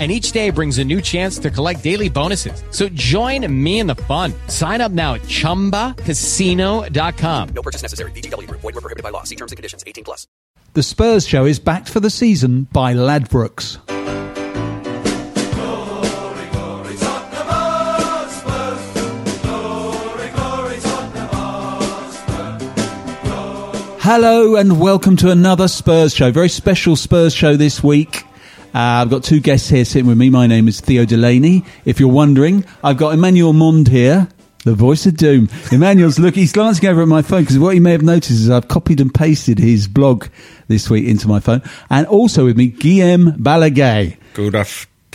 and each day brings a new chance to collect daily bonuses. So join me in the fun. Sign up now at ChumbaCasino.com. No purchase necessary. VGW. Void were prohibited by law. See terms and conditions. 18 plus. The Spurs Show is backed for the season by Ladbrokes. Hello and welcome to another Spurs show. Very special Spurs show this week. Uh, I've got two guests here sitting with me. My name is Theo Delany. If you're wondering, I've got Emmanuel Mond here. The voice of doom. Emmanuel's look, he's glancing over at my phone because what you may have noticed is I've copied and pasted his blog this week into my phone. And also with me, Guillem Balague. Good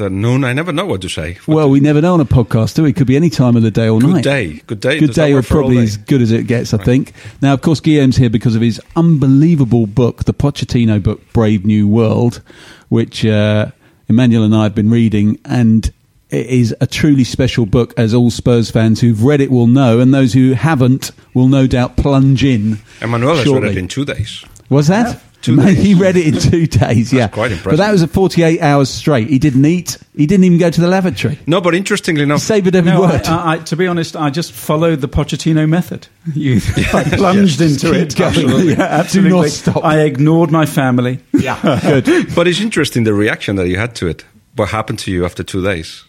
afternoon. I never know what to say. What well, to... we never know on a podcast, do we? It could be any time of the day or good night. Good day. Good day. Good day, or probably as good as it gets, I right. think. Now, of course, Guillem's here because of his unbelievable book, the Pochettino book, Brave New World, which uh, Emmanuel and I have been reading, and it is a truly special book, as all Spurs fans who've read it will know, and those who haven't will no doubt plunge in. Emmanuel shortly. has read it in two days. Was that? Yeah. Two days. He read it in two days. yeah, quite impressive. But that was a forty-eight hours straight. He didn't eat. He didn't even go to the lavatory. No, but interestingly enough, he savoured every no, word. I, I, to be honest, I just followed the Pochettino method. You I plunged yes, into it. Absolutely. yeah, absolutely. Do not stop. I ignored my family. Yeah, good. but it's interesting the reaction that you had to it. What happened to you after two days?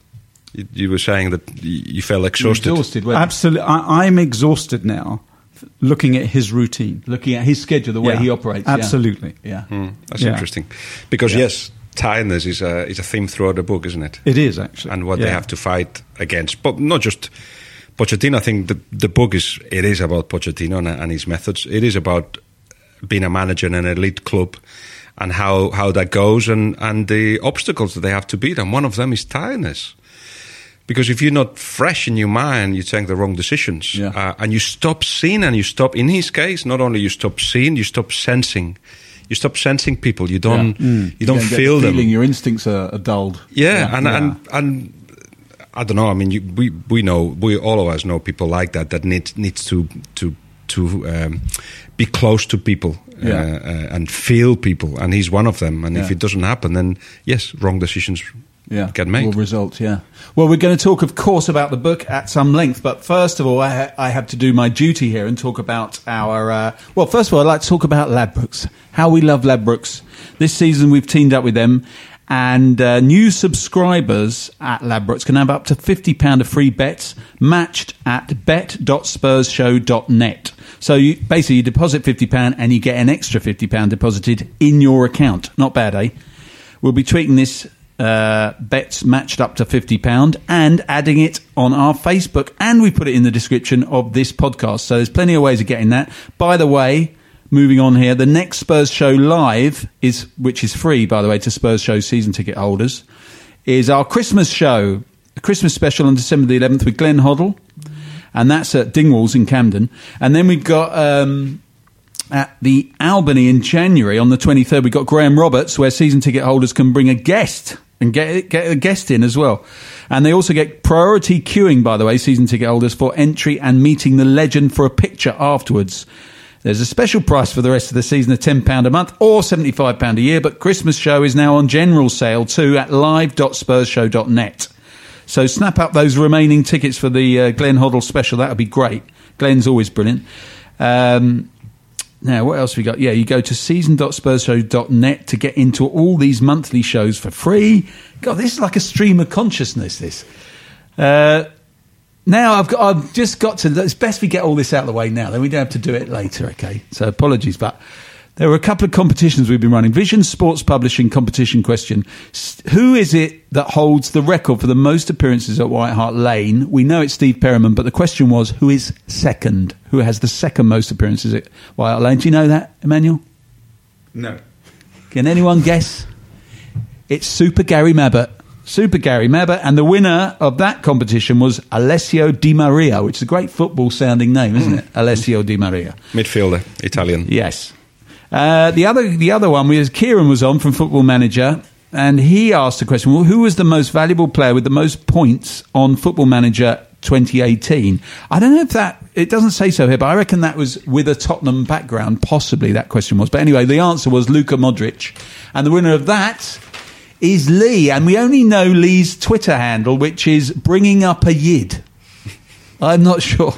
You, you were saying that you felt exhausted. exhausted Absolutely, I, I'm exhausted now looking at his routine, looking at his schedule, the way Yeah, he operates. absolutely. Yeah. Mm, that's Yeah. interesting. Because, yes, tiredness is a, is a theme throughout the book, isn't it? It is actually, and what they have to fight against. But not just Pochettino. I think the, the book is it is about Pochettino and, and his methods. It is about being a manager in an elite club and how, how that goes and, and the obstacles that they have to beat. And one of them is tiredness. Because if you're not fresh in your mind, you take the wrong decisions. Yeah. Uh, and you stop seeing and you stop, in his case, not only you stop seeing, you stop sensing. You stop sensing people. You don't, you don't the feel them. Your instincts are, are dulled. Yeah, and, and and I don't know. I mean, you, we we know we all of us know people like that that need needs to to to um, be close to people Yeah. uh, uh, and feel people, and he's one of them. And Yeah. if it doesn't happen, then yes, wrong decisions yeah, get made. Will result, yeah. Well, we're going to talk, of course, about the book at some length, but first of all, I, ha- I have to do my duty here and talk about our. Uh, well, first of all, I'd like to talk about Ladbrokes, how we love Ladbrokes. This season, we've teamed up with them, and uh, new subscribers at Ladbrokes can have up to £50 of free bets matched at bet.spursshow.net. So you, basically, you deposit £50 and you get an extra £50 deposited in your account. Not bad, eh? We'll be tweaking this uh, bets matched up to £50 and adding it on our Facebook. And we put it in the description of this podcast. So there's plenty of ways of getting that. By the way, moving on here, the next Spurs show live is, which is free, by the way, to Spurs show season ticket holders, is our Christmas show, a Christmas special on December the 11th with Glenn Hoddle. And that's at Dingwalls in Camden. And then we've got, um, at the Albany in January on the 23rd. We've got Graham Roberts, where season ticket holders can bring a guest and get get a guest in as well. And they also get priority queuing, by the way, season ticket holders for entry and meeting the legend for a picture afterwards. There's a special price for the rest of the season of £10 a month or £75 a year, but Christmas show is now on general sale too at live.spursshow.net. So snap up those remaining tickets for the uh, Glenn Hoddle special. That would be great. Glenn's always brilliant. Um, now, what else we got? Yeah, you go to season.spursshow.net to get into all these monthly shows for free. God, this is like a stream of consciousness, this. Uh, now I've got, I've just got to. It's best we get all this out of the way now. Then we don't have to do it later. Okay. So apologies, but there were a couple of competitions we've been running. Vision Sports Publishing competition question: Who is it that holds the record for the most appearances at White Hart Lane? We know it's Steve Perryman, but the question was who is second? Who has the second most appearances at White Hart Lane? Do you know that, Emmanuel? No. Can anyone guess? It's Super Gary Mabbutt. Super Gary Mabbutt, and the winner of that competition was Alessio Di Maria, which is a great football sounding name, isn't it? Hmm. Alessio Di Maria. Midfielder, Italian. Yes. Uh, the other the other one was Kieran was on from Football Manager, and he asked the question: Well, who was the most valuable player with the most points on Football Manager 2018? I don't know if that it doesn't say so here, but I reckon that was with a Tottenham background. Possibly that question was, but anyway, the answer was Luka Modric, and the winner of that is Lee, and we only know Lee's Twitter handle, which is bringing up a yid. I'm not sure.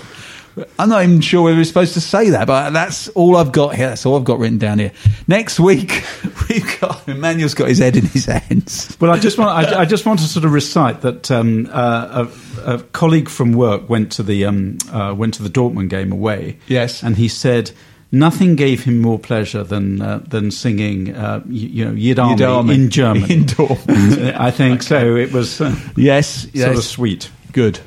I'm not even sure whether we're supposed to say that, but that's all I've got here. That's all I've got written down here. Next week, we've got Emmanuel's got his head in his hands. Well, I just want I, I just want to sort of recite that um, uh, a, a colleague from work went to the um, uh, went to the Dortmund game away. Yes. and he said. Nothing gave him more pleasure than uh, than singing, uh, you, you know, Yid Army, Yid Army in German. in Dortmund. I think so. It was uh, Yes, sort yes. of sweet. Good.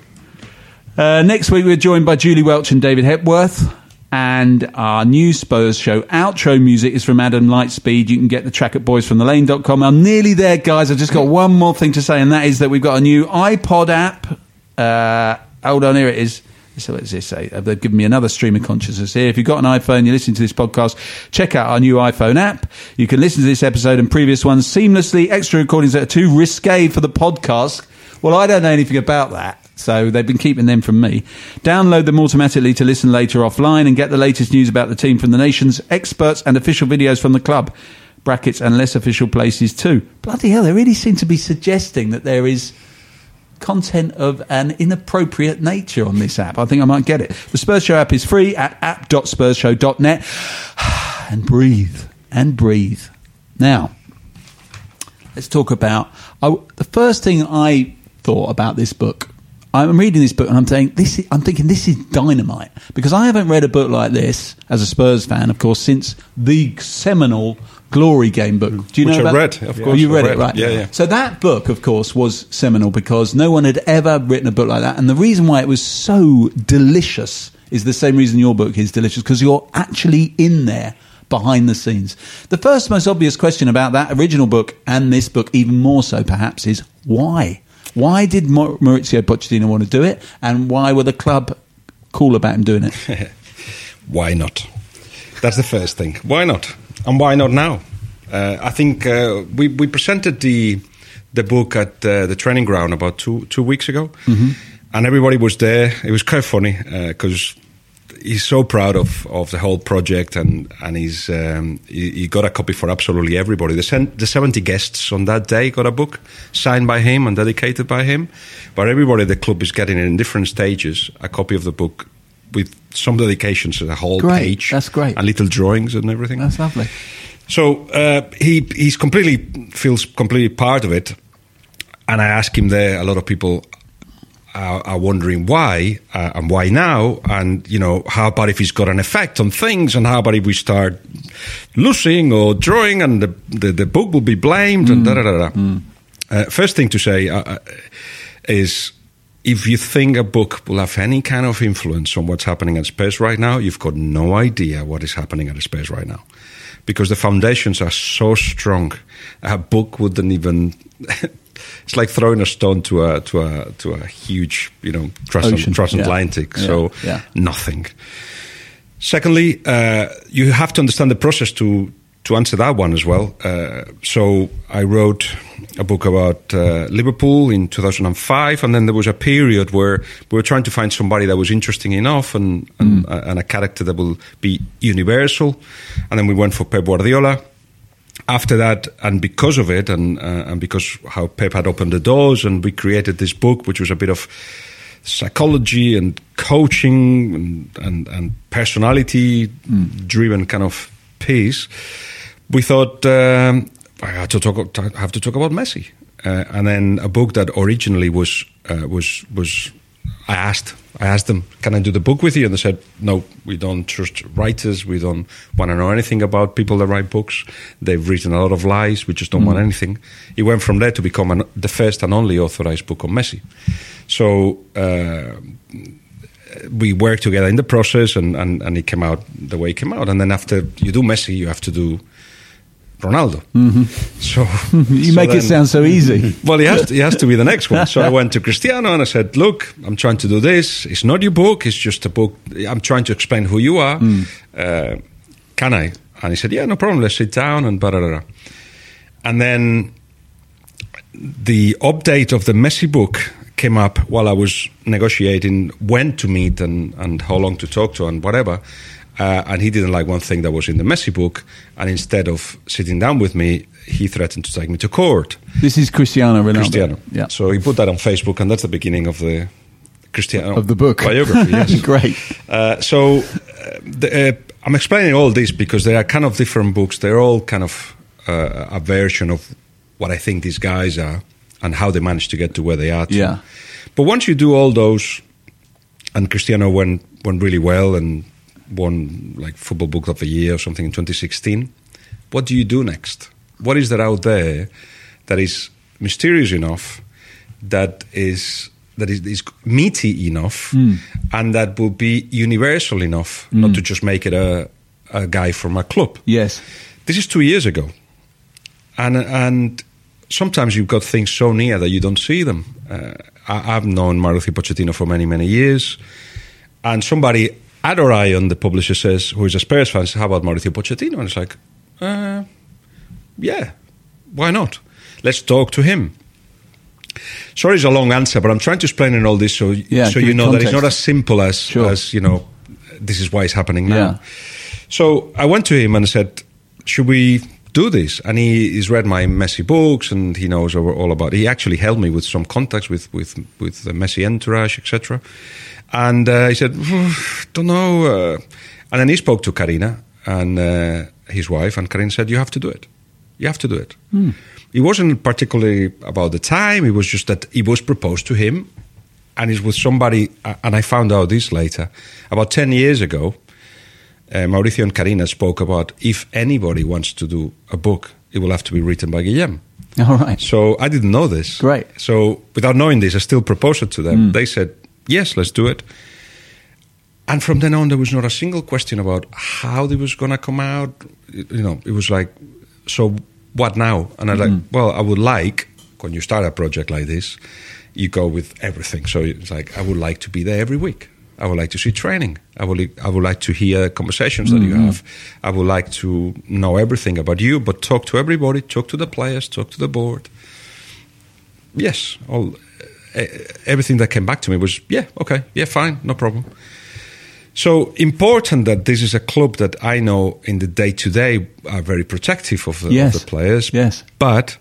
Uh, next week, we're joined by Julie Welch and David Hepworth. And our new Spurs show outro music is from Adam Lightspeed. You can get the track at boysfromthelane.com. I'm nearly there, guys. I've just got one more thing to say, and that is that we've got a new iPod app. Uh, hold on, here it is. So this say? Uh, They've given me another stream of consciousness here. If you've got an iPhone, you're listening to this podcast, check out our new iPhone app. You can listen to this episode and previous ones seamlessly. Extra recordings that are too risque for the podcast. Well, I don't know anything about that. So they've been keeping them from me. Download them automatically to listen later offline and get the latest news about the team from the nation's experts and official videos from the club. Brackets and less official places too. Bloody hell, they really seem to be suggesting that there is content of an inappropriate nature on this app. I think I might get it. The Spurs Show app is free at app.spursshow.net. And breathe, and breathe. Now, let's talk about I, the first thing I thought about this book. I'm reading this book and I'm saying this. Is, I'm thinking this is dynamite because I haven't read a book like this as a Spurs fan, of course, since the seminal Glory Game book. Do you Which know I read, of Oh, course, you I read, it, right? Yeah, yeah. So that book, of course, was seminal because no one had ever written a book like that, and the reason why it was so delicious is the same reason your book is delicious because you're actually in there behind the scenes. The first most obvious question about that original book and this book, even more so perhaps, is why? Why did Mauricio Pochettino want to do it, and why were the club cool about him doing it? Why not? That's the first thing. Why not? And why not now? Uh, I think uh, we we presented the the book at uh, the training ground about two two weeks ago, and everybody was there. It was quite funny because he's so proud of, of the whole project, and and he's um, he, he got a copy for absolutely everybody. The sen- the seventy guests on that day got a book signed by him and dedicated by him, but everybody at the club is getting in different stages a copy of the book with some dedications the whole Great. page. That's great. and little drawings and everything. That's lovely. So uh, he he's completely feels completely part of it, and I ask him there. A lot of people are, are wondering why uh, and why now, and you know how about if he's got an effect on things, and how about if we start losing or drawing, and the the, the book will be blamed, and da da da da. Uh, first thing to say uh, uh, is. If you think a book will have any kind of influence on what's happening at Spurs right now, you've got no idea what is happening at Spurs right now because the foundations are so strong. A book wouldn't even. it's like throwing a stone to a to a to a huge you know trans- transatlantic. yeah. So Yeah, nothing. Secondly, uh, you have to understand the process to to answer that one as well, uh, so I wrote a book about uh, Liverpool in 2005, and then there was a period where we were trying to find somebody that was interesting enough and and, uh, and a character that will be universal, and then we went for Pep Guardiola. After that, and because of it, and uh, and because how Pep had opened the doors, and we created this book, which was a bit of psychology and coaching and and, and personality driven kind of piece. We thought um, I had to talk to have to talk about Messi, uh, and then a book that originally was uh, was was. I asked, I asked them, "Can I do the book with you?" And they said, "No, we don't trust writers. We don't want to know anything about people that write books. They've written a lot of lies. We just don't want anything." It went from there to become an, the first and only authorized book on Messi. So uh, we worked together in the process, and, and, and it came out the way it came out. And then after you do Messi, you have to do Ronaldo. So You so make it sound so easy. well, he has, to, he has to be the next one. So I went to Cristiano and I said, Look, I'm trying to do this. It's not your book, it's just a book. I'm trying to explain who you are. Uh, can I? And he said, Yeah, no problem. Let's sit down and blah, blah, blah. And then the update of the Messi book came up while I was negotiating when to meet and, and how long to talk to and whatever. Uh, and he didn't like one thing that was in the Messi book. And instead of sitting down with me, he threatened to take me to court. This is Cristiano Ronaldo. Cristiano. Yeah. So he put that on Facebook, and that's the beginning of the Cristiano Of the book. biography. Yes. Great. Uh, so uh, the, uh, I'm explaining all this because they are kind of different books. They're all kind of uh, a version of what I think these guys are and how they managed to get to where they are. To. Yeah. But once you do all those, and Cristiano went went really well and won like football book of the year or something in 2016. What do you do next? What is there out there that is mysterious enough, that is that is, is meaty enough, and that will be universal enough, not to just make it a a guy from a club. Yes. This is two years ago, and and sometimes you've got things so near that you don't see them. Uh, I, I've known Mauricio Pochettino for many many years, and somebody Orion, the publisher, says, who is a Spurs fan, says, "How about Mauricio Pochettino?" And it's like, uh, yeah, why not? Let's talk to him. Sorry, it's a long answer, but I'm trying to explain in all this so Yeah, so you it know that it's not as simple as Sure. as you know. This is why it's happening now. Yeah. So I went to him and said, "Should we do this?" And he, he's read my Messi books and he knows all all about. He actually helped me with some contacts with with with the Messi entourage, etc. And uh, he said, "Don't know." Uh, and then he spoke to Karina and uh, his wife, and Karina said, "You have to do it. You have to do it." It wasn't particularly about the time. It was just that it was proposed to him, and it's with somebody. uh, And I found out this later, about ten years ago uh, Mauricio and Karina spoke about if anybody wants to do a book, it will have to be written by Guillem. All right. So I didn't know this. Great. So without knowing this, I still proposed it to them. They said, yes, let's do it. And from then on, there was not a single question about how it was going to come out. You know, it was like, so what now? And I like, mm-hmm. well, I would like, when you start a project like this, you go with everything. So it's like, I would like to be there every week. I would like to see training. I would, I would like to hear conversations that you mm-hmm. have. I would like to know everything about you, but talk to everybody, talk to the players, talk to the board. Yes, all, everything that came back to me was, yeah, okay, yeah, fine, no problem. So important that this is a club that I know in the day to day are very protective of the, Yes. of the players. Yes. But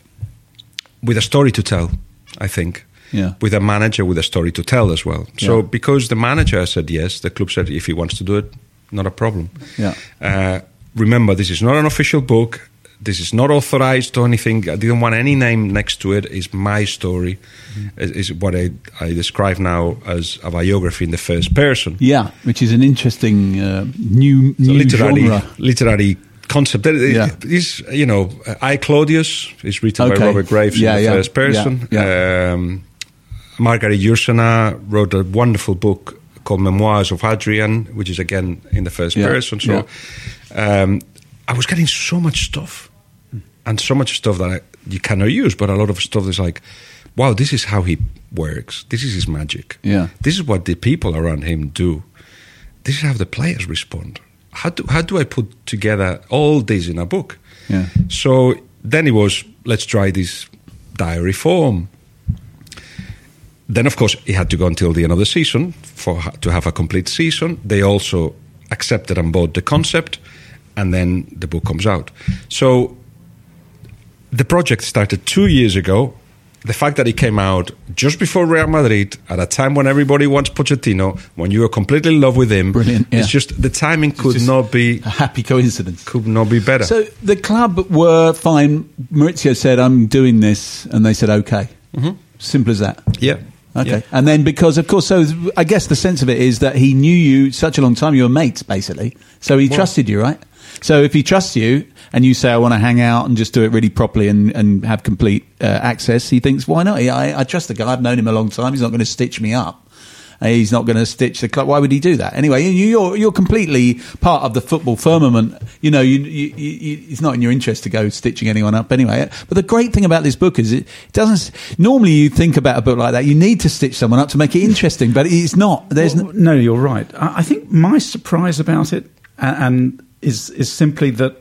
with a story to tell, I think. Yeah. With a manager with a story to tell as well. So Yeah. because the manager said yes, the club said if he wants to do it, not a problem. Yeah. Uh, remember, this is not an official book. This is not authorized or anything. I didn't want any name next to it. It's my story. Mm-hmm. Is is what I, I describe now as a biography in the first person. Yeah, which is an interesting uh, new a new literary genre. literary concept. Yeah. It's you know, I Claudius is written by Robert Graves Yeah, in the yeah, first person. yeah, Um, Margaret Yourcenar wrote a wonderful book called Memoirs of Adrian, which is again in the first person. So um, I was getting so much stuff, and so much stuff that I, you cannot use, but a lot of stuff is like. Wow, this is how he works. This is his magic. Yeah. This is what the people around him do. This is how the players respond. how do how do I put together all this in a book? Yeah. So then it was let's try this diary form. Then of course he had to go until the end of the season for to have a complete season. They also accepted and bought the concept, and then the book comes out. So the project started two years ago. The fact that it came out just before Real Madrid, at a time when everybody wants Pochettino, when you are completely in love with him, Brilliant, yeah. it's just the timing could not be A happy coincidence. could not be better. So the club were fine. Mauricio said, "I'm doing this," and they said, "Okay." Mm-hmm. Simple as that. yeah, Okay. Yeah. And then because, of course, so I guess the sense of it is that he knew you such a long time. You were mates, basically. So he trusted you, right? So if he trusts you and you say, I want to hang out and just do it really properly and, and have complete uh, access, he thinks, why not? I, I trust the guy. I've known him a long time. He's not going to stitch me up. He's not going to stitch the club. Why would he do that? Anyway, you, you're you're completely part of the football firmament. You know, you, you, you, it's not in your interest to go stitching anyone up anyway. But the great thing about this book is it doesn't. Normally, you think about a book like that, you need to stitch someone up to make it interesting, but it's not. There's Well, no, no, you're right. I, I think my surprise about it a- and is is simply that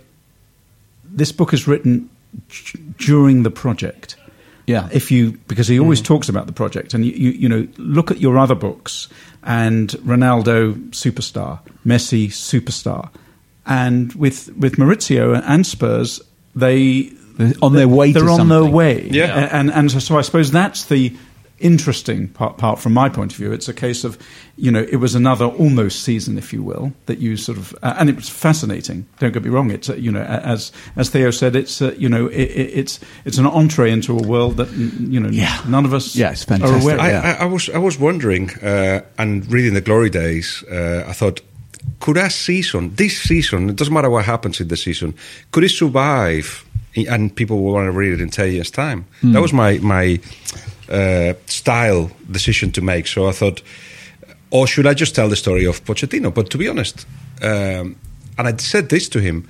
this book is written d- during the project. Yeah. If you because he always mm-hmm. talks about the project, and you, you you know look at your other books and Ronaldo superstar, Messi superstar, and with with Mauricio and Spurs, they They're on their way They're on their way. Yeah. A- and and so, so I suppose that's the interesting part, part from my point of view. It's a case of, you know, it was another almost season, if you will, that you sort of, uh, and it was fascinating. Don't get me wrong. It's uh, you know, as as Theo said, it's uh, you know, it, it, it's it's an entree into a world that mm, you know Yeah. none of us Yeah, it's are aware. of. I, Yeah. I, I was I was wondering uh, and reading the glory days. Uh, I thought, could a season, this season, it doesn't matter what happens in the season, could it survive? And people will want to read it in ten years' time. That was my my uh, style decision to make. So I thought, or should I just tell the story of Pochettino? But to be honest, um, and I said this to him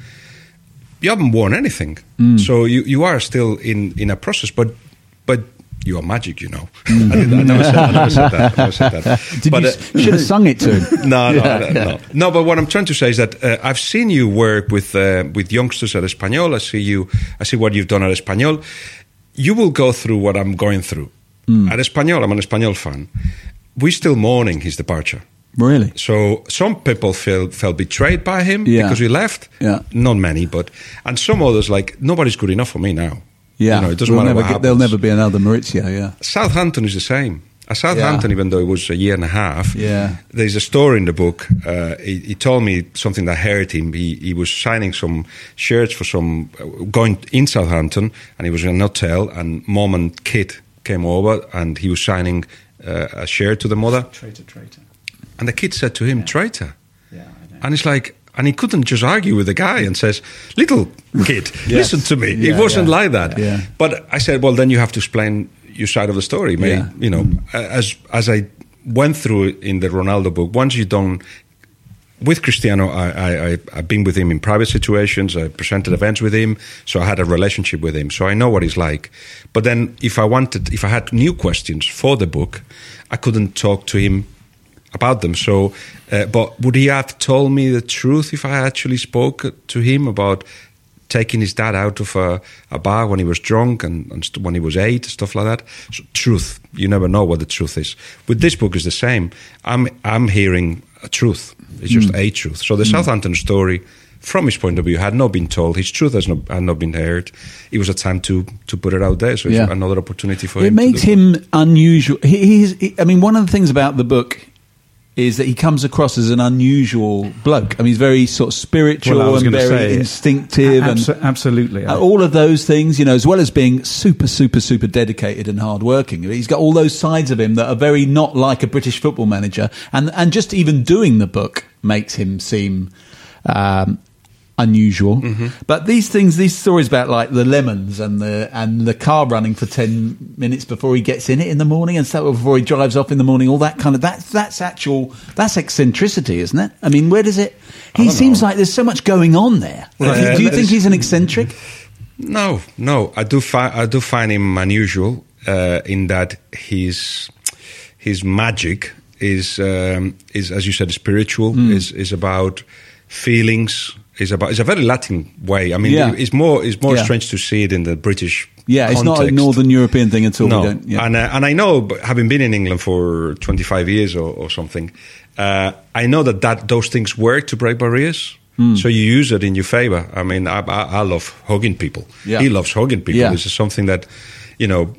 you haven't won anything. So you, you are still in, in a process, but but you are magic, you know. I, did, I, never said, I never said that. I never said that. Did but, you, uh, should have sung it to him. no, no, Yeah, no, no. No, but what I'm trying to say is that uh, I've seen you work with uh, with youngsters at Espanyol. I see you. I see what you've done at Espanyol. You will go through what I'm going through Hmm. at Espanyol. I'm an Espanyol fan. We're still mourning his departure. Really? So some people felt felt betrayed by him Yeah. because he left. Yeah. Not many, but and some others like nobody's good enough for me now. Yeah. You know, it doesn't We'll matter never what get- There'll never be another Mauricio, yeah. Southampton is the same. At Southampton, Yeah. even though it was a year and a half, Yeah. there's a story in the book. Uh, he, he told me something that hurt him. He, he was signing some shirts for some uh, going in Southampton, and he was in an hotel, and mom and kid came over, and he was signing uh, a shirt to the mother, Traitor, traitor. and the kid said to him, "Traitor," Yeah, I know. and it's like. And he couldn't just argue with the guy and says, "Little kid, Yes. listen to me." Yeah, it wasn't yeah. like that. Yeah. But I said, well, then you have to explain your side of the story. May, Yeah. You know, as as I went through in the Ronaldo book, once you don't. With Cristiano, I, I, I've been with him in private situations. I presented events with him, so I had a relationship with him. So I know what he's like. But then, if I wanted, if I had new questions for the book, I couldn't talk to him about them. So, uh, but would he have told me the truth if I actually spoke to him about taking his dad out of a, a bar when he was drunk and, and st- when he was eight, stuff like that? So, truth. You never know what the truth is. With this book is the same. I'm I'm hearing a truth. It's just hmm. a truth. So the hmm. Southampton story. From his point of view, had not been told. His truth has not, had not been heard. It was a time to, to put it out there. So it's Yeah. another opportunity for It him. to makes do him unusual. He, he's, he, I mean, one of the things about the book is that he comes across as an unusual bloke. I mean, he's very sort of spiritual Well, and very say, instinctive and absolutely. All of those things, you know, as well as being super, super, super dedicated and hardworking. He's got all those sides of him that are very not like a British football manager. And, and just even doing the book makes him seem, um, unusual. But these things, these stories about like the lemons and the, and the car running for 10 minutes before he gets in it in the morning and stuff, or before he drives off in the morning, all that kind of, that's, that's actual, that's eccentricity, isn't it? I mean, where does it, he seems like there's so much going on there. Do, you- do you think he's an eccentric? No, no. I do find I do find him unusual uh, in that his his magic is um, is as you said spiritual. is is about feelings. Is about. It's a very Latin way. I mean, Yeah. it's more. It's more Yeah. strange to see it in the British. Yeah, it's not a. Northern European thing at all. No, We don't, yeah. and uh, and I know, having been in England for 25 years or, or something, uh, I know that, that those things work to break barriers. Hmm. So you use it in your favor. I mean, I, I, I love hugging people. He loves hugging people. This is something that, you know,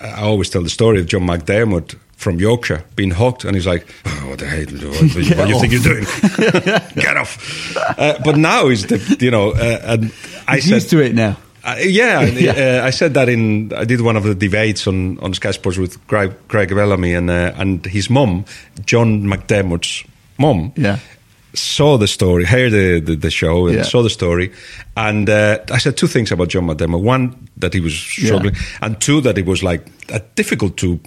I always tell the story of John McDermott from Yorkshire being hugged, and he's like, oh, "What the hell? What, what, you think you're doing? Get off!" Uh, but now is the, you know, uh, and I He's said, used to it now. uh, yeah, Yeah. Uh, I said that in. I did one of the debates on, on Sky Sports with Craig, Craig Bellamy and uh, and his mum, John McDermott's mum. Yeah. Saw the story, heard the, the, the show, and Yeah. saw the story, and uh, I said two things about John McDermott. One that he was struggling, and two that it was like difficult to,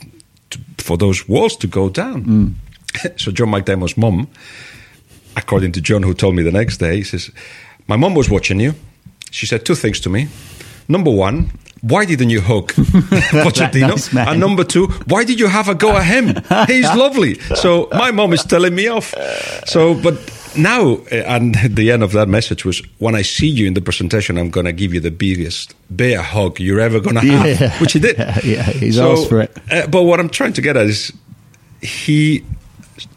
to for those walls to go down. Mm. so John McDermott's mum, according to John, who told me the next day, he says, My mum was watching you. She said two things to me. Number one, why didn't you hook Pochettino? nice and number two, why did you have a go at him? He's lovely. So my mom is telling me off. So, but now, uh, and the end of that message was, when I see you in the presentation, I'm going to give you the biggest bear hug you're ever going to have, Yeah. which he did. Yeah, he's asked for it. Uh, but what I'm trying to get at is, he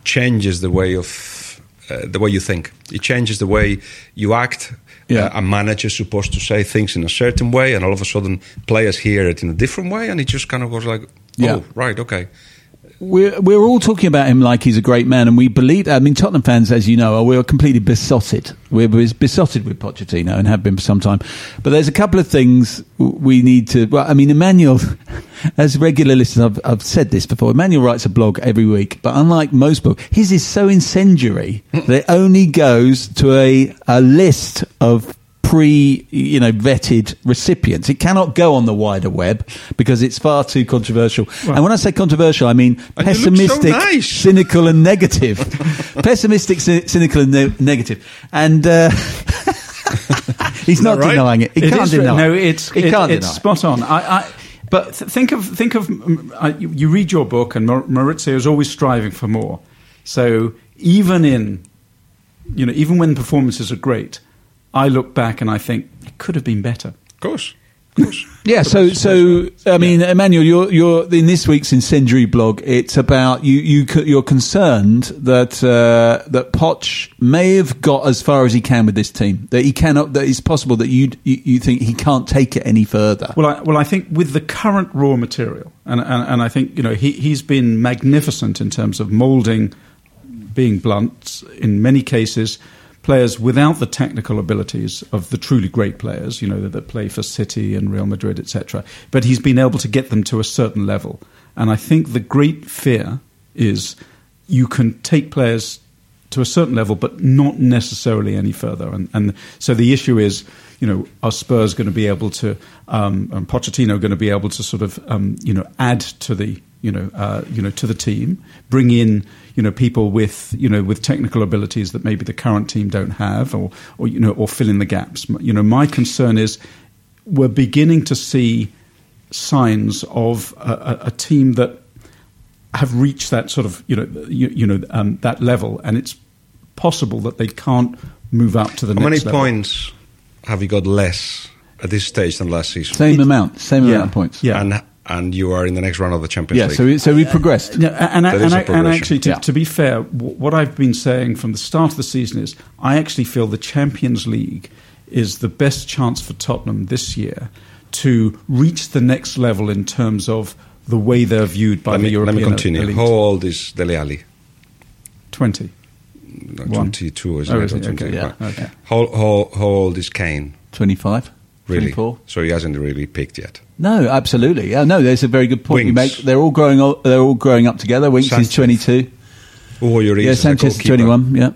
changes the way of uh, the way you think. He changes the way you act. Yeah. Uh, a manager's supposed to say things in a certain way, and all of a sudden players hear it in a different way, and it just kind of goes like, "Oh, Yeah. right, okay." We're, we're all talking about him like he's a great man, and we believe. I mean, Tottenham fans, as you know, are we're completely besotted. We're besotted with Pochettino and have been for some time. But there's a couple of things we need to. Well, I mean, Emmanuel, as regular listeners, I've, I've said this before. Emmanuel writes a blog every week, but unlike most blogs, his is so incendiary that it only goes to a, a list of pre you know vetted recipients it cannot go on the wider web because it's far too controversial and when i say controversial i mean And you look so pessimistic nice. cynical and negative pessimistic cy- cynical and ne- negative and uh, he's not right? denying it he It can't is deny no, it. it's he it- can't it's deny spot on. I, I, but th- think of think of uh, you, you read your book, and Mar- Mauricio is always striving for more. So even in you know even when performances are great, I look back and I think it could have been better. Of course, of course. Yeah, so so I mean, Emmanuel, you're you're in this week's incendiary blog. It's about you you you're concerned that uh, that Poch may have got as far as he can with this team. That he cannot. That it's possible that you you, you think he can't take it any further. Well, I, well, I think with the current raw material, and, and, and I think you know he, he's been magnificent in terms of moulding, being blunt in many cases, players without the technical abilities of the truly great players, you know, that, that play for City and Real Madrid, etc. But he's been able to get them to a certain level, and I think the great fear is you can take players to a certain level, but not necessarily any further. And, and so the issue is, you know, are Spurs going to be able to, um, and Pochettino going to be able to sort of, um, you know, add to the, you know, uh, you know, to the team, bring in, you know, people with, you know, with technical abilities that maybe the current team don't have, or, or you know, or fill in the gaps. You know, my concern is we're beginning to see signs of a, a, a team that have reached that sort of you know you, you know um, that level, and it's possible that they can't move up to the How next How many level. points have you got less at this stage than last season? Same amount, same Yeah. amount of points. Yeah. and and you are in the next round of the Champions yeah. League. So we, so we progressed. Yeah, and, I, and, is and actually, to, Yeah. to be fair, what I've been saying from the start of the season is I actually feel the Champions League is the best chance for Tottenham this year to reach the next level in terms of the way they're viewed by let, the me, European let me continue. elite. How old is Dele Alli? 20. No, 22, isn't Oh, it? is it? Okay, yeah, okay. How, how, how old is Kane? Twenty five. Really? 24. So he hasn't really peaked yet. No, absolutely. Yeah, no, there's a very good point you make. They're all growing. o- They're all growing up together. Winks oh, Sanchez. is twenty two. Hugo Lloris Yeah, Sanchez is twenty one. Yeah,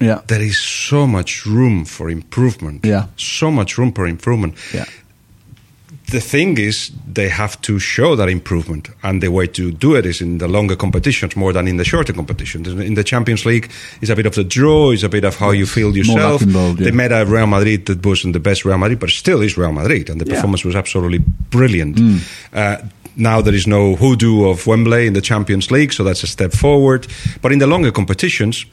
yeah. There is so much room for improvement. Yeah. So much room for improvement. Yeah. The thing is, they have to show that improvement, and the way to do it is in the longer competitions more than in the shorter competitions. In the Champions League, it's a bit of the draw, it's a bit of how you feel yourself. involved, yeah. They met a Real Madrid that wasn't the best Real Madrid, but still is Real Madrid, and the Yeah. performance was absolutely brilliant. Mm. Uh, now there is no hoodoo of Wembley in the Champions League, so that's a step forward. But in the longer competitions,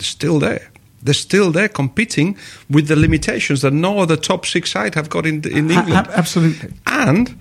still there. They're still there competing with the limitations that no other top six side have got in, in England. a- absolutely. And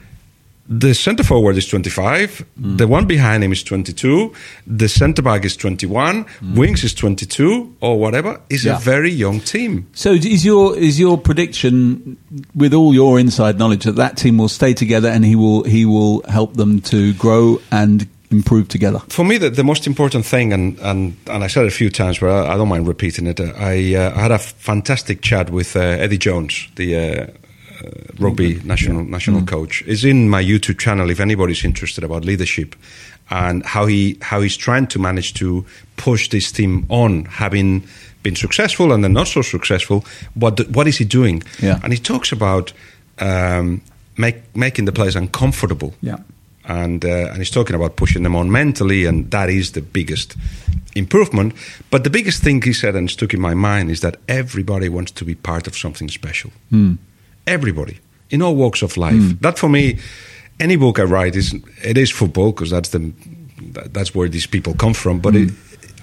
the centre forward is 25, Mm. the one behind him is 22, the centre back is 21, Winks is 22, or whatever. Is Mm. Yeah. a very young team. So is your is your prediction, with all your inside knowledge, that that team will stay together and he will he will help them to grow and improve together? For me, the, the most important thing, and, and, and I said it a few times, but I, I don't mind repeating it. uh, I, uh, I had a fantastic chat with uh, Eddie Jones, the uh, uh, rugby national national coach. Is in my YouTube channel if anybody's interested about leadership and how he how he's trying to manage to push this team on, having been successful and then not so successful. What what is he doing? Yeah. And he talks about um, make, making the players uncomfortable Yeah. And uh, and he's talking about pushing them on mentally, and that is the biggest improvement. But the biggest thing he said and stuck in my mind is that everybody wants to be part of something special. Everybody in all walks of life. That for me, any book I write is it is football because that's the that's where these people come from. But it,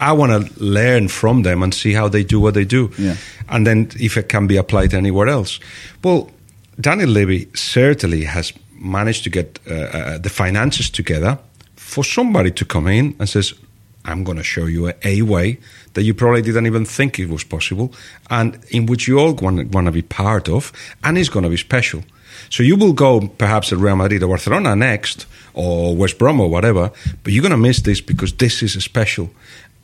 I want to learn from them and see how they do what they do, Yeah. and then if it can be applied anywhere else. Well, Daniel Levy certainly has managed to get uh, uh, the finances together for somebody to come in and says, "I'm going to show you a, a way that you probably didn't even think it was possible, and in which you all want to be part of, and it's going to be special." So you will go perhaps at Real Madrid or Barcelona next, or West Brom or whatever, but you're going to miss this because this is special.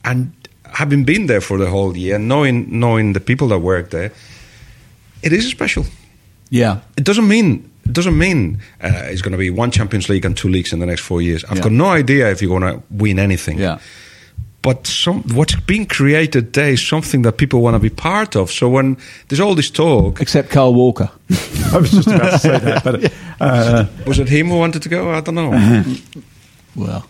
And having been there for the whole year, knowing knowing the people that work there, it is special. Yeah. It doesn't mean it doesn't mean uh, it's going to be one Champions League and two leagues in the next four years. I've Yeah. got no idea if you're going to win anything. Yeah. But some, what's being created there is something that people want to be part of. So when there's all this talk, Except Kyle Walker. I was just about to say that, but uh, was it him who wanted to go? I don't know. Well,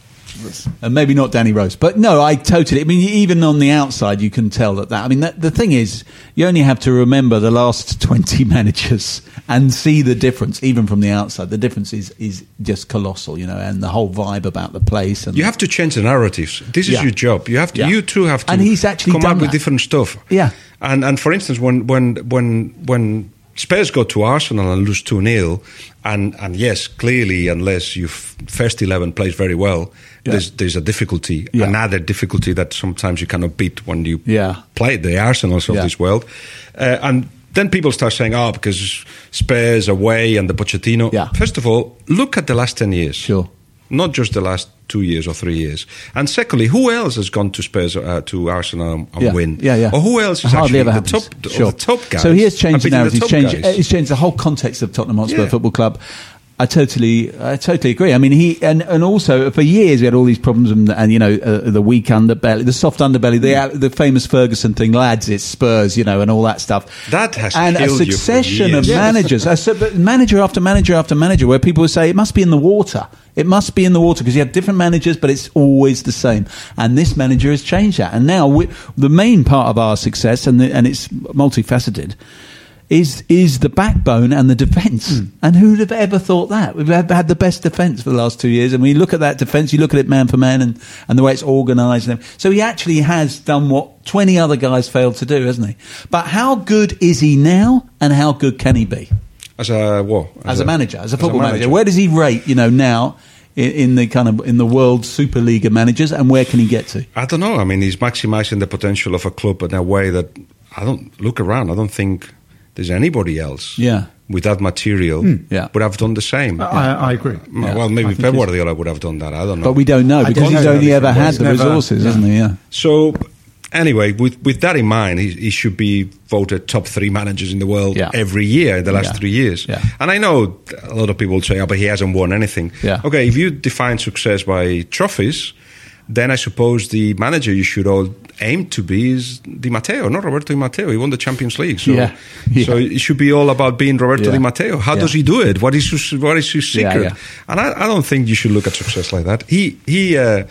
and maybe not Danny Rose, but no, I totally. I mean, even on the outside, you can tell that. that I mean, that, the thing is, you only have to remember the last twenty managers and see the difference, even from the outside. The difference is is just colossal, you know, and the whole vibe about the place. And You have to change the narratives. This is Yeah. your job. You have to. Yeah. You too have to. And he's actually come up with different stuff. Yeah. And and for instance, when when when when Spurs go to Arsenal and lose two 0 and and yes, clearly, unless your first eleven plays very well, Yeah. there's there's a difficulty. Yeah. Another difficulty that sometimes you cannot beat when you Yeah. play the Arsenals of this world, uh, and. Then people start saying, "Oh, because Spurs away and the Pochettino." Yeah. First of all, look at the last ten years Sure. Not just the last two years or three years. And secondly, who else has gone to Spurs uh, to Arsenal and, yeah. win? Yeah, yeah. Or who else is Hardly actually ever the happens. top, sure. the top guys? So he has changed the narrative. He's changed, he's changed the whole context of Tottenham Hotspur Yeah. Football Club. I totally, I totally agree. I mean, he and, and also for years we had all these problems and, and you know uh, the weak underbelly, the soft underbelly, the uh, the famous Ferguson thing, lads, it's Spurs, you know, and all that stuff. That has and a killed you for succession of managers, a su- but manager after manager after manager, where people would say it must be in the water. It must be in the water because you have different managers, but it's always the same. And this manager has changed that. And now we, the main part of our success, and the, and it's multifaceted, is is the backbone and the defence. Hmm. And who'd have ever thought that? We've had, the best defence for the last two years, and when you look at that defence, you look at it man for man, and, and the way it's organised. So he actually has done what twenty other guys failed to do, hasn't he? But how good is he now, and how good can he be As a what? as, a, manager, as a football manager? Where does he rate? You know now. In, in the kind of in the world Super League of managers, and where can he get to? I don't know. I mean, he's maximising the potential of a club in a way that I don't look around. I don't think there's anybody else. Yeah. With that material, hmm. Yeah. would have done the same. I, I agree. Well, I maybe think Pep he's- Guardiola would have done that. I don't know. But we don't know because don't he's know. only ever had the never- resources, yeah. hasn't he? Yeah. So, anyway, with with that in mind, he, he should be voted top three managers in the world Yeah. every year in the last Yeah. three years. Yeah. And I know a lot of people say, "Oh, but he hasn't won anything." Yeah. Okay, if you define success by trophies, then I suppose the manager you should all aim to be is Di Matteo, not Roberto Di Matteo. He won the Champions League, so Yeah. Yeah. so it should be all about being Roberto Yeah. Di Matteo. How does he do it? What is his, what is his secret? And I, I don't think you should look at success like that. He he. Uh,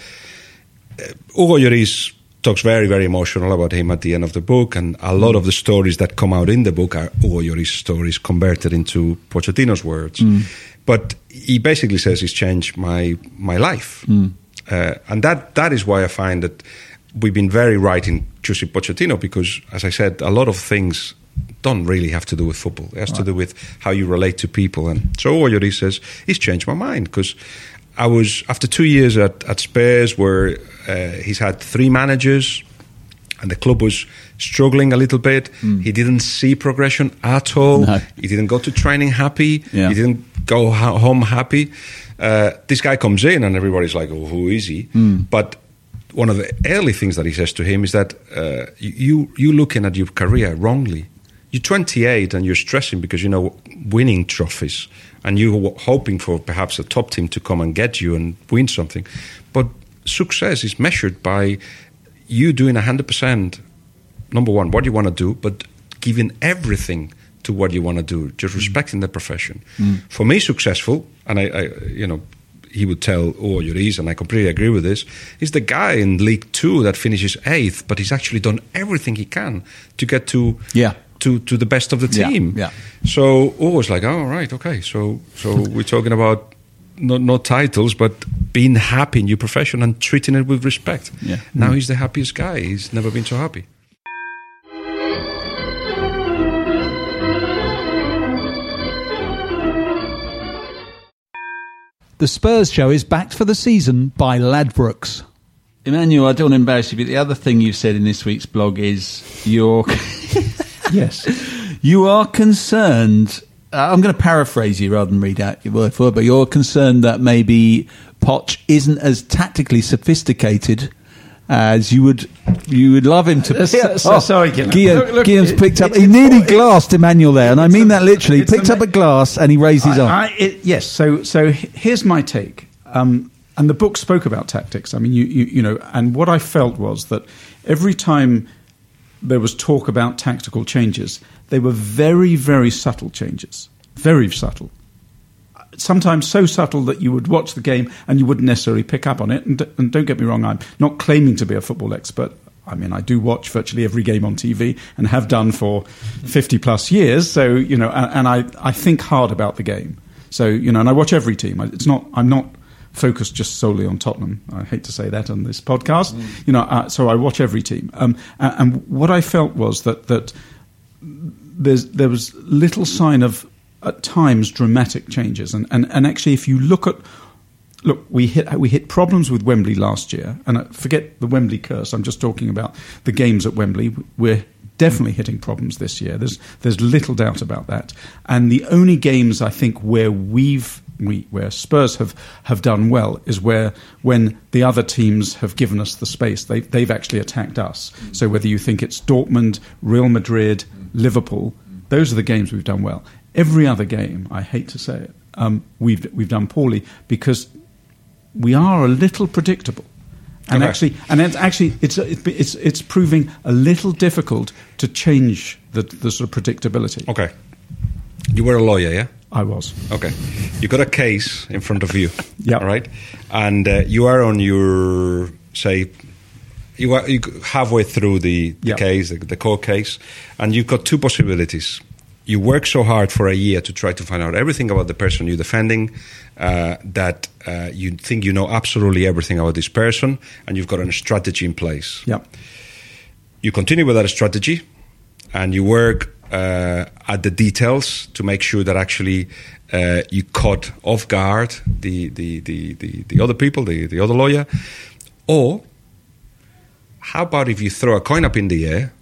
uh, Hugo Lloris talks very, very emotional about him at the end of the book, and a mm. lot of the stories that come out in the book are Hugo Lloris stories converted into Pochettino's words. Mm. But he basically says he's changed my my life, mm. Uh, and that that is why I find that we've been very right in choosing Pochettino because, as I said, a lot of things don't really have to do with football. It has to do with how you relate to people. And so Oyori says, he's changed my mind because I was, after two years at, at Spurs where uh, he's had three managers and the club was struggling a little bit. He didn't see progression at all. No. He didn't go to training happy. Yeah. He didn't go ho- home happy. Uh, this guy comes in and everybody's like, oh, who is he? But one of the early things that he says to him is that uh, you you looking at your career wrongly. You're 28 and you're stressing because you know winning trophies and you're hoping for perhaps a top team to come and get you and win something. But success is measured by you doing 100% number one what you want to do but giving everything to what you want to do just mm. respecting the profession mm. for me successful and I, I you know he would tell oh Lloris and I completely agree with this is the guy in League Two that finishes eighth but he's actually done everything he can to get to Yeah. to, to the best of the team yeah. so oh it's like oh right okay so so we're talking about not, not titles, but being happy in your profession and treating it with respect. Yeah. Now mm. he's the happiest guy. He's never been so happy. The Spurs show is backed for the season by Ladbrokes. Emmanuel, I don't want to embarrass you, but the other thing you've said in this week's blog is you're Yes. you are concerned. Uh, I'm going to paraphrase you rather than read out your word for but you're concerned that maybe Poch isn't as tactically sophisticated as you would you would love him to so- so- sorry, Guillem. Guillem, Look, look, Guillem's it- picked up. it- he it's nearly glassed Emmanuel there, and I mean the- that literally. He picked the up a glass and he raised his I, arm. I, it, yes. So, so here's my take. Um, and the book spoke about tactics. I mean, you, you, you know, and what I felt was that every time there was talk about tactical changes, they were very, very subtle changes. Very subtle. Sometimes so subtle that you would watch the game and you wouldn't necessarily pick up on it. And, and don't get me wrong, I'm not claiming to be a football expert. I mean, I do watch virtually every game on TV and have done for 50 plus years. So, you know, and, and I, I think hard about the game. So, you know, and I watch every team. It's not, I'm not focused just solely on Tottenham. I hate to say that on this podcast. You know, uh, so I watch every team. Um, and, and what I felt was that, that there's, there was little sign of, at times, dramatic changes. And, and, and actually, if you look at look, we hit we hit problems with Wembley last year, and uh, forget the Wembley curse. I'm just talking about the games at Wembley. We're definitely hitting problems this year. There's there's little doubt about that. And the only games I think where we've we, where Spurs have, have done well is where when the other teams have given us the space, they, they've actually attacked us. So whether you think it's Dortmund, Real Madrid, Liverpool, those are the games we've done well. Every other game, I hate to say it, um, we've we've done poorly because we are a little predictable. And Okay. actually, and it's actually, it's, it's, it's proving a little difficult to change the, the sort of predictability. Okay. You were a lawyer, yeah? I was. Okay. You got a case in front of you. Yeah. All right. And uh, you are on your, say, you are you halfway through the, the Yeah. case, the, the court case, and you've got two possibilities. You work so hard for a year to try to find out everything about the person you're defending uh, that uh, you think you know absolutely everything about this person, and you've got a strategy in place Yeah. you continue with that strategy and you work uh, at the details to make sure that actually uh, you caught off guard the, the, the, the, the other people, the, the other lawyer. Or how about if you throw a coin up in the air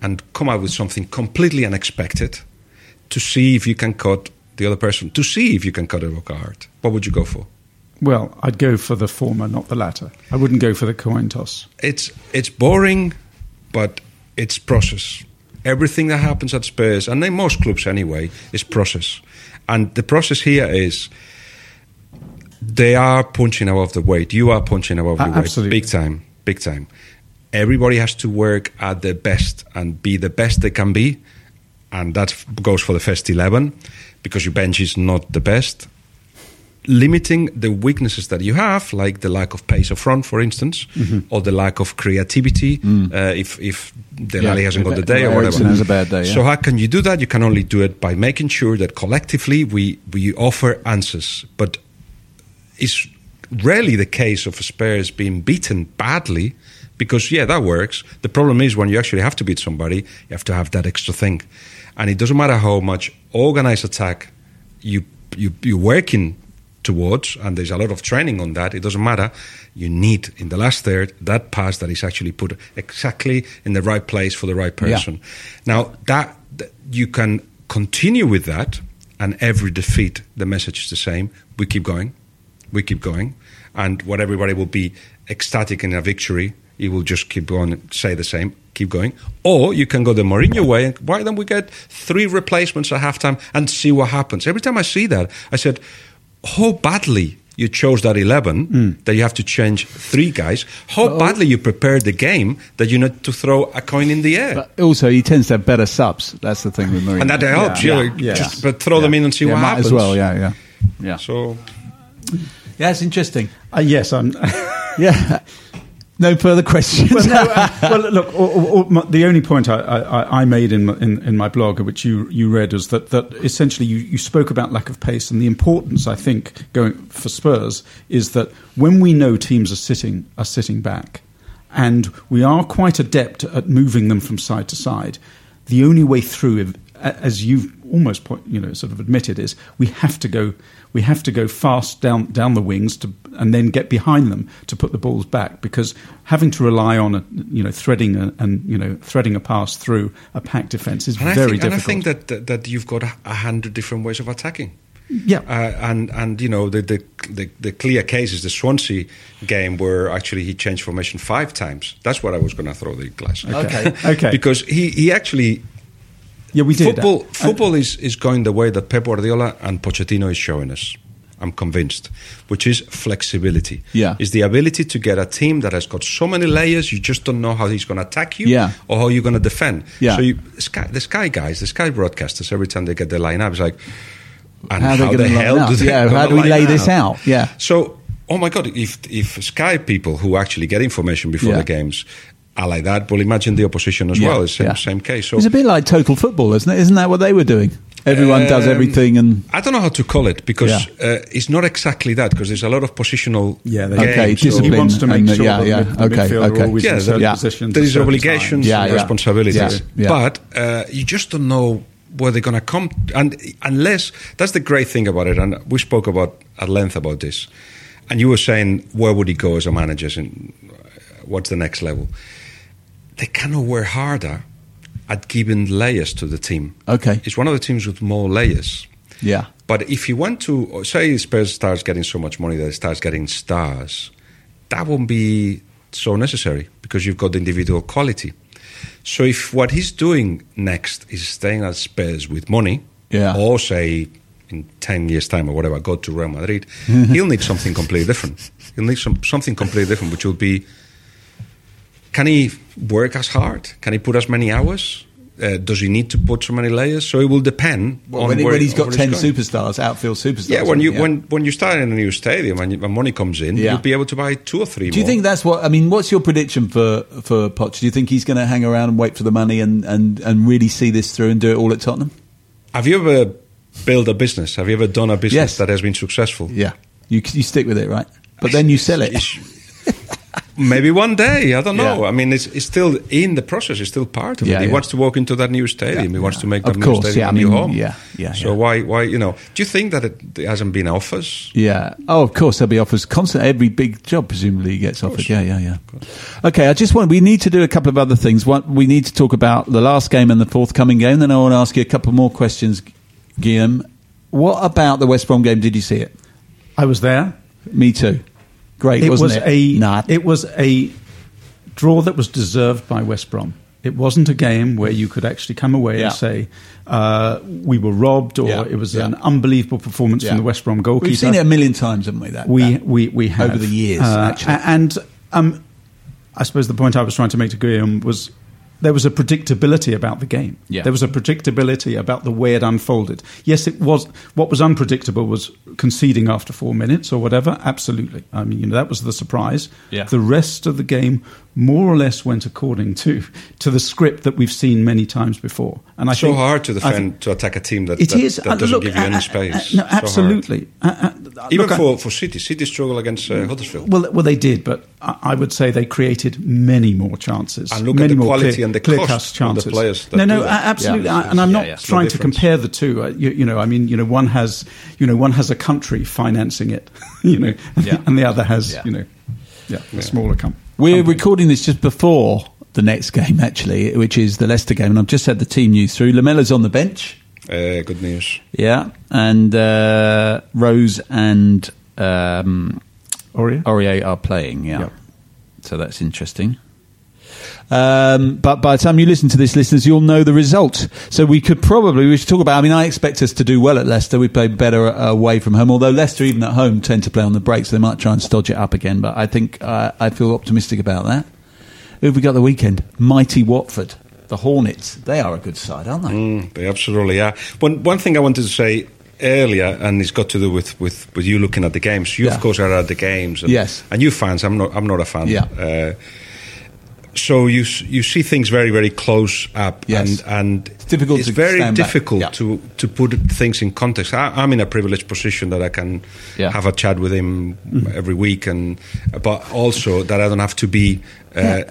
and come out with something completely unexpected to see if you can cut the other person, to see if you can cut it off guard? What would you go for? Well, I'd go for the former, not the latter. I wouldn't go for the coin toss. it's it's boring, but it's process. Everything that happens at Spurs, and in most clubs anyway, is process. And the process here is they are punching above the weight. You are punching above A- your weight, absolutely. big time, big time. Everybody has to work at their best and be the best they can be, and that goes for the first eleven because your bench is not the best limiting the weaknesses that you have, like the lack of pace up front, for instance, or the lack of creativity, uh, if if the Yeah, rally hasn't got the day or whatever. has a bad day, yeah. So how can you do that? You can only do it by making sure that collectively we we offer answers, but it's rarely the case of Spurs being beaten badly Because yeah, that works. The problem is when you actually have to beat somebody, you have to have that extra thing, and it doesn't matter how much organized attack you you you're working towards, and there's a lot of training on that. It doesn't matter. You need in the last third that pass that is actually put exactly in the right place for the right person. Now that, that you can continue with that, and every defeat, the message is the same. We keep going, we keep going, and what everybody will be ecstatic in a victory. You will just keep going, say the same, keep going. Or you can go the Mourinho way, and why don't we get three replacements at halftime and see what happens? Every time I see that, I said, how badly you chose that 11 that you have to change three guys, how badly you prepared the game that you need to throw a coin in the air. But also, he tends to have better subs. That's the thing with Mourinho. and that helps, Yeah, you know, yeah, just, but throw them in and see yeah, what might happens. as well. Yeah, yeah, yeah. So Yeah, it's interesting. Uh, yes, I'm. Yeah. No further questions. well, no, uh, well, look, or, or, or my, the only point I, I, I made in, my- in in my blog, which you you read, is that that essentially you, you spoke about lack of pace and the importance. I think going for Spurs is that when we know teams are sitting are sitting back, and we are quite adept at moving them from side to side. The only way through, as you've almost point, you know sort of admitted, is we have to go we have to go fast down down the wings to and then get behind them to put the balls back because having to rely on a, you know threading a, and you know threading a pass through a packed defense is and I very think, and I think that, that that you've got a, a hundred different ways of attacking. yeah, Uh, and and you know the, the the the clear case is the Swansea game where actually he changed formation five times. That's what I was going to throw the glass. Okay. okay, because he, he actually yeah, we did football Uh, football is, is going the way that Pep Guardiola and Pochettino is showing us. I'm convinced, which is flexibility. Yeah. is the ability to get a team that has got so many layers. You just don't know how he's going to attack you, Yeah. or how you're going to defend. Yeah. So you, Sky, the Sky guys, the Sky broadcasters, every time they get the line up, it's like, and How how, the hell do they Yeah, how do we lay this out? Yeah. So, oh my God, if if Sky people who actually get information before Yeah. the games like that, well, imagine the opposition as Yeah, well. It's same, yeah. same case. So it's a bit like total football, isn't it? Isn't that what they were doing? Everyone does Um, everything, and I don't know how to call it because Yeah. uh, it's not exactly that because there's a lot of positional Yeah, they- games. Okay, So- discipline. he wants to make and sure yeah, yeah, the, the okay, okay. are always Yeah, in certain there- positions. there at is certain obligations Yeah, and yeah. responsibilities, Yeah, yeah. but uh, you just don't know where they're going to come. And unless that's the great thing about it, and we spoke about at length about this. And you were saying where would he go as a manager, and what's the next level? They cannot work harder at giving layers to the team. Okay. it's one of the teams with more layers. yeah, But if you want to say Spurs starts getting so much money that it starts getting stars, that won't be so necessary because you've got the individual quality. So if what he's doing next is staying at Spurs with money, Yeah. or say in ten years' time or whatever, go to Real Madrid, he'll need something completely different. He'll need some, something completely different, which will be: Can he work as hard? Can he put as many hours? Uh, does he need to put so many layers? So it will depend Well, on when, he, where, when he's on got ten superstars, outfield superstars. Yeah, when you yeah. when when you start in a new stadium and, when money comes in, Yeah. you'll be able to buy two or three. Do you more. think that's what I mean? What's your prediction for for Poch? Do you think he's going to hang around and wait for the money and, and, and really see this through and do it all at Tottenham? Have you ever built a business? Have you ever done a business Yes. that has been successful? Yeah, you you stick with it, right? But then you sell it. Maybe one day. I don't know. Yeah. I mean, it's, it's still in the process. It's still part of Yeah, it. He yeah. wants to walk into that new stadium. he wants to make that Of new course, stadium yeah, a I new mean, home. yeah, yeah, So yeah. why why you know? Do you think that it, there hasn't been offers? Yeah. Oh, of course, there'll be offers. Constant. Every big job presumably gets offered. Yeah, yeah, yeah. Okay, I just want. We need to do a couple of other things. One, we need to talk about the last game and the forthcoming game. Then I want to ask you a couple more questions, Guillem. What about the West Brom game? Did you see it? I was there. Me too. Great, it wasn't was it? a Nah. it was a draw that was deserved by West Brom. It wasn't a game where you could actually come away Yeah. and say uh, we were robbed or Yeah, it was yeah. an unbelievable performance from the West Brom goalkeeper. We've seen it a million times, haven't we? That we, that- we we have over the years, Uh, actually. and um, I suppose the point I was trying to make to Guillem was there was a predictability about the game. Yeah. There was a predictability about the way it unfolded. Yes, it was. What was unpredictable was conceding after four minutes or whatever. Absolutely. I mean, you know, that was the surprise. Yeah. The rest of the game more or less went according to to the script that we've seen many times before. And I so think, hard to I defend think- to attack a team that it that, is. that uh, doesn't look, give you uh, any uh, space. uh, So no, hard. absolutely. Uh, uh, Even look, I- for, for City, City struggle against uh, Huddersfield. Well, well, they did, but I I would say they created many more chances. And look at many the more quality clear, and the clear cost cut of the chances. players that no, no, do that. absolutely. Yeah. I- and I'm Yeah, not yeah. It's no trying to compare the two. Uh, you, you know, I mean, you know, one has, you know, one has a country financing it, you know, Yeah. and the other has, Yeah. you know, yeah, a smaller com- We're company. recording this just before the next game, actually, which is the Leicester game, and I've just had the team news through. Lamela's on the bench, Uh, good news. yeah, and uh, Rose and um, Aurier? Aurier are playing, yeah. Yep. So that's interesting. Um, but by the time you listen to this, listeners, you'll know the result. So we could probably we should talk about. I mean, I expect us to do well at Leicester. We play better uh, away from home, although Leicester, even at home, tend to play on the breaks. So they might try and stodge it up again. But I think uh, I feel optimistic about that. Who have we got the weekend? Mighty Watford, the Hornets. They are a good side, aren't they? Mm, they absolutely are. One one thing I wanted to say earlier, and it's got to do with, with, with you looking at the games. You Yeah. of course are at the games. And, Yes. And you fans, I'm not. I'm not a fan. Yeah. Uh, so you you see things very very close up, Yes. and and It's difficult It's to very difficult Yeah. to to put things in context. I, I'm in a privileged position that I can Yeah. have a chat with him every week, and but also that I don't have to be. Uh, Yeah.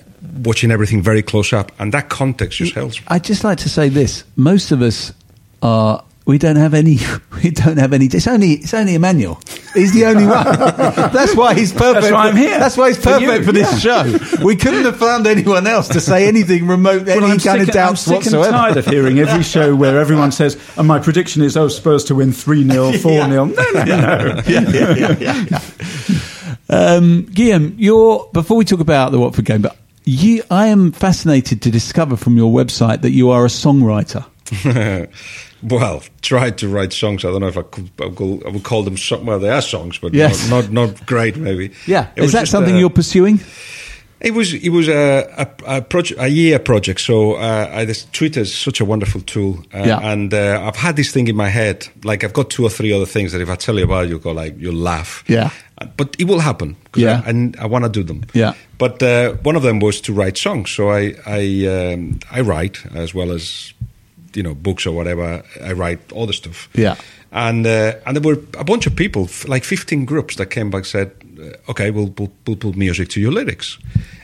Watching everything very close up, and that context just helps. I'd just like to say this: most of us are. We don't have any. We don't have any. It's only. It's only Emmanuel. He's the only one. That's why he's perfect. That's why I'm here. That's why he's perfect for this show. We couldn't have found anyone else to say anything remote, any I'm kind sick, of doubts I'm sick whatsoever. and tired of hearing every show where everyone says, and my prediction is, oh, Spurs to win 3 0, 4 0. No, no, no. yeah, yeah, yeah, yeah, yeah. Um, Guillem, you're before we talk about the Watford game, but you, I am fascinated to discover from your website that you are a songwriter. Well, tried to write songs. I don't know if I could. I would call, I would call them. Song, well, they are songs, but Yes. not, not not great. Maybe. Yeah, It is that something uh, you're pursuing? It was it was a a, a, project, a year project. So uh, I, this Twitter is such a wonderful tool, uh, Yeah. and uh, I've had this thing in my head. Like I've got two or three other things that if I tell you about, you'll go like you'll laugh. Yeah. Uh, but it will happen Yeah. I, I, I want to do them. Yeah. But uh, one of them was to write songs. So I I um, I write as well as you know books or whatever. I write all the stuff. Yeah. And uh, and there were a bunch of people, like fifteen groups, that came back and said, uh, "Okay, we'll, we'll we'll put music to your lyrics."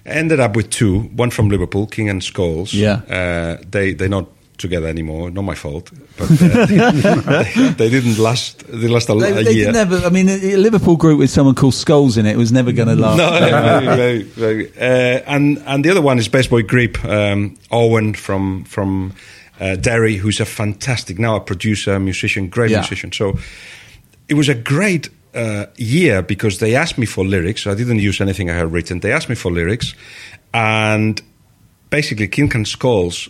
Ended up with two, one from Liverpool, King and Scholes. Yeah. uh, they they're not together anymore. Not my fault, but uh, they, they didn't last. They last a, They, a they year. didn't have. mean, a Liverpool group with someone called Skulls in it was never going to last. No, very, very. Uh, and and the other one is Best Boy Grip, um, Owen from from uh, Derry, who's a fantastic now a producer, musician, great Yeah. musician. So it was a great uh, year because they asked me for lyrics. I didn't use anything I had written. They asked me for lyrics, and basically King and Skulls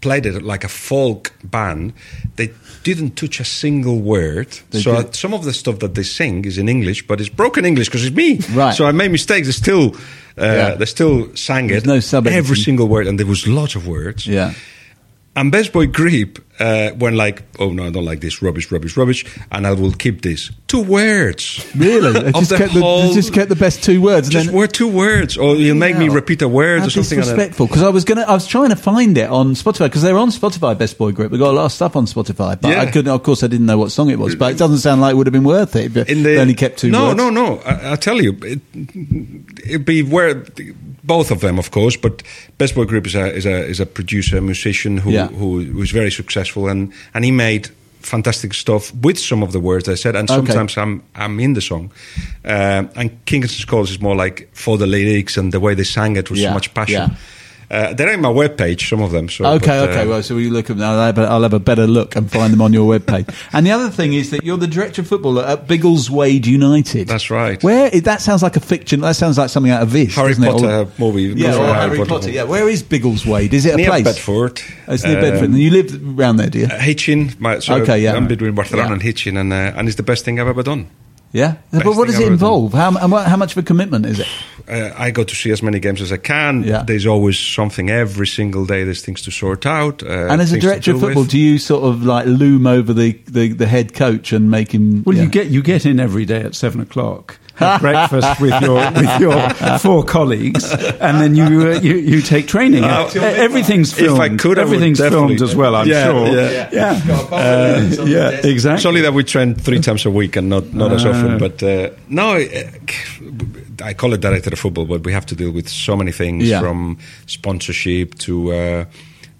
played it like a folk band. They didn't touch a single word. They so some of the stuff that they sing is in English, but it's broken English because it's me. Right. So I made mistakes. They still, uh, Yeah. they still sang There's it. no sub-editing. Every single word, and there was lots of words. Yeah. And Best Boy Grip uh, went like, "Oh no, I don't like this rubbish, rubbish, rubbish," and I will keep this two words. Really? Just, kept the, just kept the best two words. and Just then- word two words, or you'll make me repeat a word How or something. like disrespectful. Because I was gonna, I was trying to find it on Spotify because they're on Spotify. Best Boy Grip. They got a lot of stuff on Spotify, but I couldn't. Of course, I didn't know what song it was. But it doesn't sound like it would have been worth it. But in the they only kept two. No, words. no, no. I, I tell you, it, it'd be where both of them, of course. But Best Boy Grip is a is a is a producer, musician who Yeah. who who's very successful, and and he made fantastic stuff with some of the words I said, and Okay. sometimes I'm I'm in the song. Uh, and Kingston's Calls is more like for the lyrics and the way they sang it was Yeah, so much passion. yeah. Uh, they're on my webpage, some of them. So, Okay, but, okay. uh, Well, so we look at now. I'll have, a, I'll have a better look and find them on your webpage. and the other thing is that you're the director of football at Biggleswade United. That's right. Where that sounds like a fiction. That sounds like something out of Vish. Harry? Potter Or- movie. Yeah, or Harry Potter Potter. Yeah, where is Biggleswade? Is it a near place? Bedford. Oh, it's near Uh, Bedford. And you live around there, do you? Hitchin, my, so Okay, yeah. I'm between Barcelona Yeah. and Hitchin, and uh, and it's the best thing I've ever done. Yeah. best But what does it I've ever done. involve? How, how much of a commitment is it? Uh, I go to see as many games as I can. Yeah. There's always something every single day. There's things to sort out. Uh, and as a director of football, with. do you sort of like loom over the, the, the head coach and make him? Well, yeah. you get you get in every day at seven o'clock, have breakfast with your with your four colleagues, and then you uh, you, you take training. Uh, Uh, everything's if I filmed. could, I would everything's definitely- filmed as well. I'm Yeah, sure. yeah. yeah, Uh, yeah, exactly. It's only that we train three times a week and not, not as often. But uh, no, uh, I call it director of football, but we have to deal with so many things Yeah. from sponsorship to. Uh,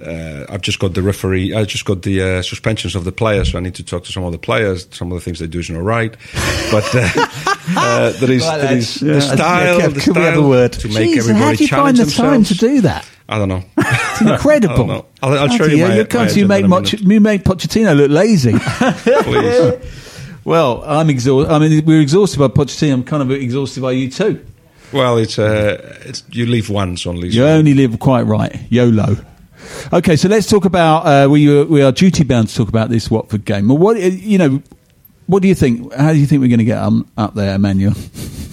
uh, I've just got the referee. I just got the uh, suspensions of the players, so I need to talk to some of the players. Some of the things they do is not right, but uh, uh, there is, there is the style, Yeah, the style word? to make Jeez, everybody how do you find the time to do that? I don't know. It's incredible. Know. I'll- I'll show you my- you my can't- you agenda make in Moch- you make Pochettino look lazy. Please. well, I'm exhausted. I mean, we're exhausted by Pochettino. I'm kind of exhausted by you too. Well, it's uh, it's you live once only. You only live quite right. YOLO. Okay, so let's talk about. Uh, we we are duty bound to talk about this Watford game. Well, what you know? What do you think? How do you think we're going to get um, up there, Emmanuel?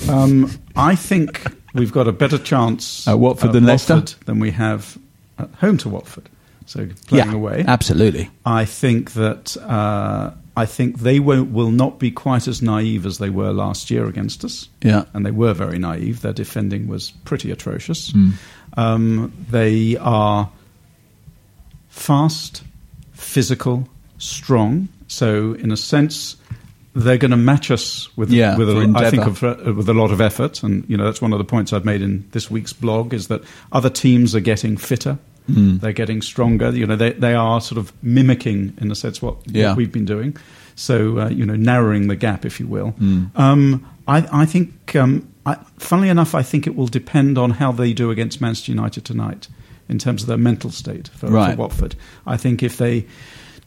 Um, I think we've got a better chance At Watford than Leicester? Than we have at home to Watford. So playing yeah, away, absolutely. I think that uh, I think they won't, will not be quite as naive as they were last year against us. Yeah. and they were very naive. Their defending was pretty atrocious. Hmm. Um, they are fast, physical, strong. So, in a sense, they're going to match us with Yeah, with a, I think of, uh, with a lot of effort. And you know that's one of the points I've made in this week's blog is that other teams are getting fitter. Hmm. They're getting stronger. You know they they are sort of mimicking in a sense what, Yeah. what we've been doing. So uh, you know narrowing the gap, if you will. Hmm. Um, I, I think, um, I, funnily enough, I think it will depend on how they do against Manchester United tonight in terms of their mental state for, Right. for Watford. I think if they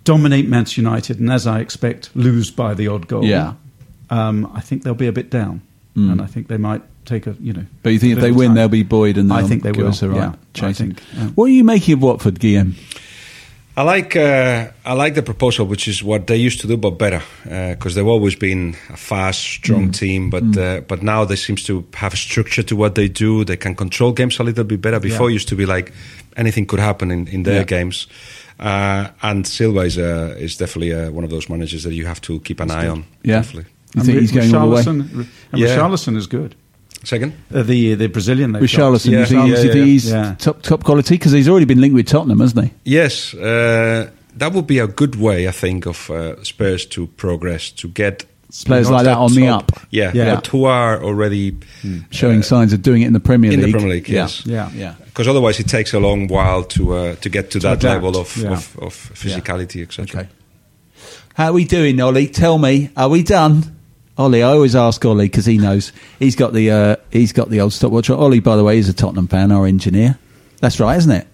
dominate Manchester United and, as I expect, lose by the odd goal, Yeah. um, I think they'll be a bit down, Mm. and I think they might take a you know. But you think if they win, time. they'll be buoyed and they'll I think they give will. us a right yeah, I chasing. think. yeah. What are you making of Watford, Guillem? I like uh, I like the proposal, which is what they used to do, but better, because they've always been a fast, strong team. But uh, but now they seems to have a structure to what they do. They can control games a little bit better. Before Yeah. it used to be like anything could happen in, in their Yeah. games. Uh, and Silva is uh, is definitely uh, one of those managers that you have to keep an eye on. Yeah. Definitely. You think Ri- he's going all the way? And Yeah. Richarlison is good. Second. Uh, the the Brazilian they've got. Richarlison, Yeah. you Yeah, yeah, yeah. he's Yeah. top top quality? Because he's already been linked with Tottenham, hasn't he? Yes, uh, that would be a good way, I think, of uh, Spurs to progress to get Players like that on the top- up. Yeah, Yeah. who are already Showing signs of doing it in the Premier in League. the Premier League. Yes, Yeah. Yeah. because otherwise it takes a long while to uh, to get to, that adapt, level of, yeah. of, of physicality, etc. Okay. How are we doing, Oli? Tell me, are we done? Oli, I always ask Oli because he knows he's got the uh, he's got the old stopwatch. Oli, by the way, is a Tottenham fan, our engineer. That's right, isn't it?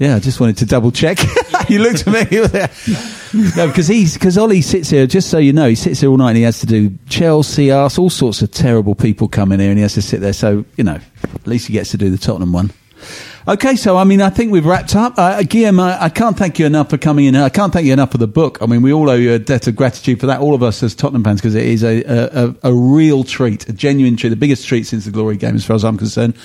Yeah. I just wanted to double check. you looked at me. no, because he's because Oli sits here. Just so you know, he sits here all night and he has to do Chelsea, us, all sorts of terrible people come in here, and he has to sit there. So you know, at least he gets to do the Tottenham one. Okay, so I mean, I think we've wrapped up. Uh, Guillem, I, I can't thank you enough for coming in. I can't thank you enough for the book. I mean, we all owe you a debt of gratitude for that, all of us as Tottenham fans, because it is a, a, a real treat, a genuine treat, the biggest treat since the Glory Game, as far as I'm concerned.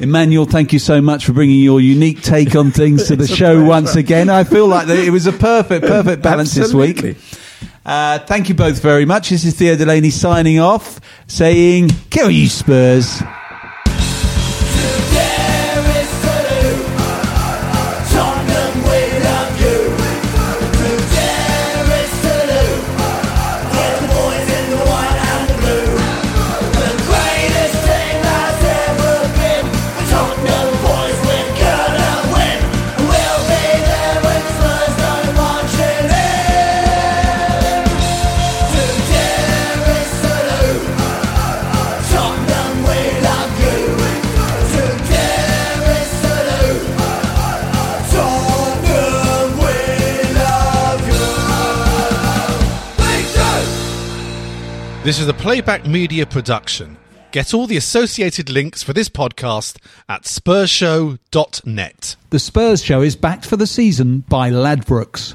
Emmanuel, thank you so much for bringing your unique take on things to the show once again. I feel like it was a perfect, perfect balance this week. Uh, thank you both very much. This is Theo Delany signing off, saying, Kill you, Spurs. This is a playback media production. Get all the associated links for this podcast at spursshow.net. The Spurs show is backed for the season by Ladbrokes.